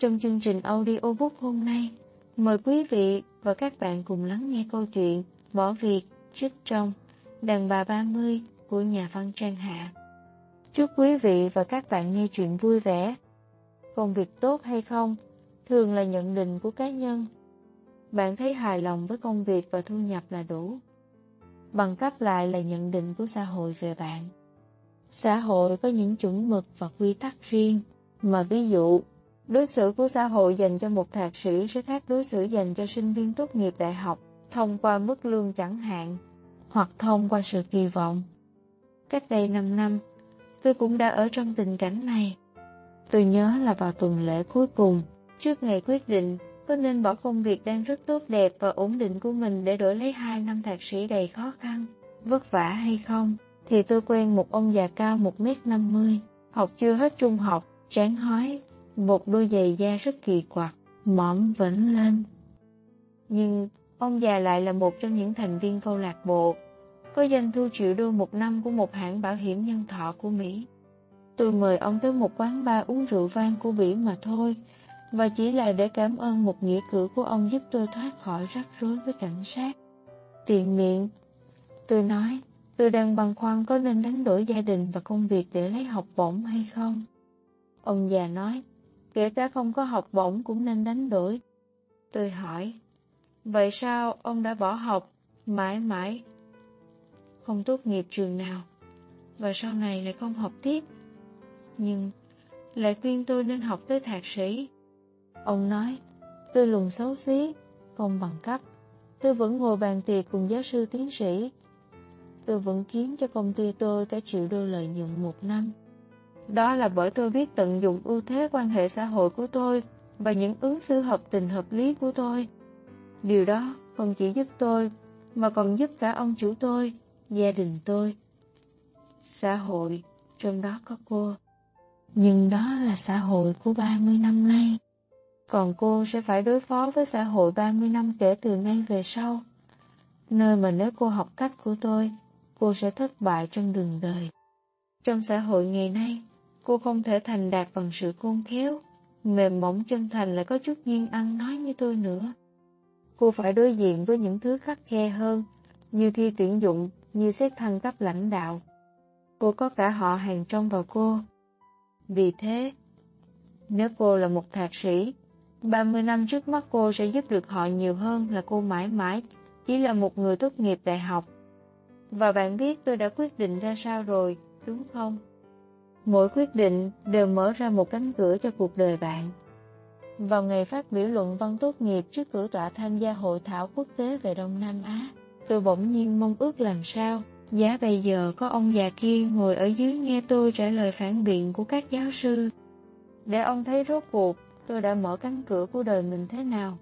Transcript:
Trong chương trình audiobook hôm nay, mời quý vị và các bạn cùng lắng nghe câu chuyện Bỏ việc trích trong Đàn bà 30 của nhà văn Trang Hạ. Chúc quý vị và các bạn nghe chuyện vui vẻ. Công việc tốt hay không thường là nhận định của cá nhân. Bạn thấy hài lòng với công việc và thu nhập là đủ. Bằng cấp lại là nhận định của xã hội về bạn. Xã hội có những chuẩn mực và quy tắc riêng, mà ví dụ, đối xử của xã hội dành cho một thạc sĩ sẽ khác đối xử dành cho sinh viên tốt nghiệp đại học, thông qua mức lương chẳng hạn, hoặc thông qua sự kỳ vọng. Cách đây 5 năm, tôi cũng đã ở trong tình cảnh này. Tôi nhớ là vào tuần lễ cuối cùng, trước ngày quyết định có nên bỏ công việc đang rất tốt đẹp và ổn định của mình để đổi lấy hai năm thạc sĩ đầy khó khăn, vất vả hay không, thì tôi quen một ông già cao 1m50, học chưa hết trung học, trán hói, một đôi giày da rất kỳ quặc, mõm vẫn lên. Nhưng ông già lại là một trong những thành viên câu lạc bộ, có doanh thu triệu đô một năm của một hãng bảo hiểm nhân thọ của Mỹ. Tôi mời ông tới một quán bar uống rượu vang của biển mà thôi, và chỉ là để cảm ơn một nghĩa cử của ông giúp tôi thoát khỏi rắc rối với cảnh sát. Tiện miệng, tôi nói, tôi đang băn khoăn có nên đánh đổi gia đình và công việc để lấy học bổng hay không. Ông già nói, kể cả không có học bổng cũng nên đánh đổi. Tôi hỏi, vậy sao ông đã bỏ học mãi mãi không tốt nghiệp trường nào và sau này lại không học tiếp? Nhưng lại khuyên tôi nên học tới thạc sĩ. Ông nói, tôi lùn xấu xí, không bằng cấp. Tôi vẫn ngồi bàn tiệc cùng giáo sư tiến sĩ. Tôi vẫn kiếm cho công ty tôi cả triệu đô lợi nhuận một năm. Đó là bởi tôi biết tận dụng ưu thế quan hệ xã hội của tôi và những ứng xử hợp tình hợp lý của tôi. Điều đó không chỉ giúp tôi, mà còn giúp cả ông chủ tôi, gia đình tôi. Xã hội, trong đó có cô. Nhưng đó là xã hội của 30 năm nay. Còn cô sẽ phải đối phó với xã hội 30 năm kể từ nay về sau. Nơi mà nếu cô học cách của tôi, cô sẽ thất bại trong đường đời. Trong xã hội ngày nay, cô không thể thành đạt bằng sự khôn khéo, mềm mỏng chân thành lại có chút duyên ăn nói như tôi nữa. Cô phải đối diện với những thứ khắc khe hơn, như thi tuyển dụng, như xét thăng cấp lãnh đạo. Cô có cả họ hàng trong vào cô. Vì thế, nếu cô là một thạc sĩ, 30 năm trước mắt cô sẽ giúp được họ nhiều hơn là cô mãi mãi chỉ là một người tốt nghiệp đại học. Và bạn biết tôi đã quyết định ra sao rồi, đúng không? Mỗi quyết định đều mở ra một cánh cửa cho cuộc đời bạn. Vào ngày phát biểu luận văn tốt nghiệp trước cửa tọa tham gia hội thảo quốc tế về Đông Nam Á, tôi bỗng nhiên mong ước làm sao Giá bây giờ có ông già kia ngồi ở dưới nghe tôi trả lời phản biện của các giáo sư. Để ông thấy rốt cuộc tôi đã mở cánh cửa của đời mình thế nào.